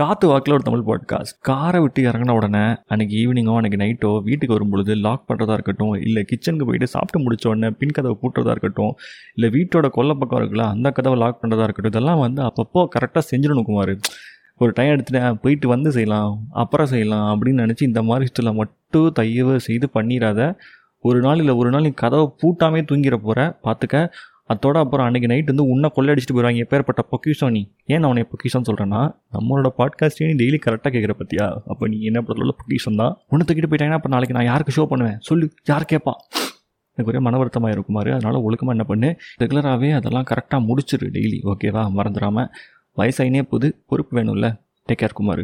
காத்து வாக்கில் ஒரு தமிழ் பாட்காஸ்ட் காரை விட்டு இறங்கின உடனே அன்னைக்கு ஈவினிங்கோ அன்னைக்கு நைட்டோ வீட்டுக்கு வரும்பொழுது லாக் பண்ணுறதா இருக்கட்டும் இல்லை கிச்சனுக்கு போயிட்டு சாப்பிட்டு முடிச்ச உடனே பின் கதவை பூட்டுறதா இருக்கட்டும் இல்லை வீட்டோட கொல்லை பக்கம் இருக்குல்ல அந்த கதவை லாக் பண்ணுறதா இருக்கட்டும் இதெல்லாம் வந்து அப்பப்போ கரெக்டாக செஞ்சிடணும் குமார். ஒரு டைம் எடுத்துட்டேன் போயிட்டு வந்து செய்யலாம் அப்புறம் செய்யலாம் அப்படின்னு நினச்சி இந்த மாதிரி விஷயத்தில் மட்டும் தயவு செய்து பண்ணிடாத. ஒரு நாள் இல்லை ஒரு நாள் நீ கதவை பூட்டாமே தூங்கிட போகிற பார்த்துக்க அதோட அப்புறம் அன்றைக்கி நைட் வந்து உன்னை கொள்ளடிச்சிட்டு போயிடுவாங்க. எப்பேற்பட்ட பொக்கிஷோ நீ? ஏன் நான் உன்னை பொக்கிஷோன்னு சொல்கிறேன்னா நம்மளோட பாட்காஸ்டே நீ டெய்லி கரெக்டாக கேட்குற பற்றியா அப்போ நீ என்ன பொறுத்தவரை பொக்கிஷம் தான்? உன்னை தூக்கிட்டு போயிட்டாங்கன்னா அப்போ நாளைக்கு நான் யாருக்கு ஷோ பண்ணுவேன்? சொல்லு யார் கேட்பா எனக்கு ஒரே மன வருத்தமாக இருக்குமாறு அதனால் ஒழுக்கமாக என்ன பண்ணு ரெகுலராகவே அதெல்லாம் கரெக்டாக முடிச்சிரு டெய்லி ஓகேவா மறந்துடாமல் வயசாயினே புது பொறுப்பு வேணும்ல. Take care Kumar.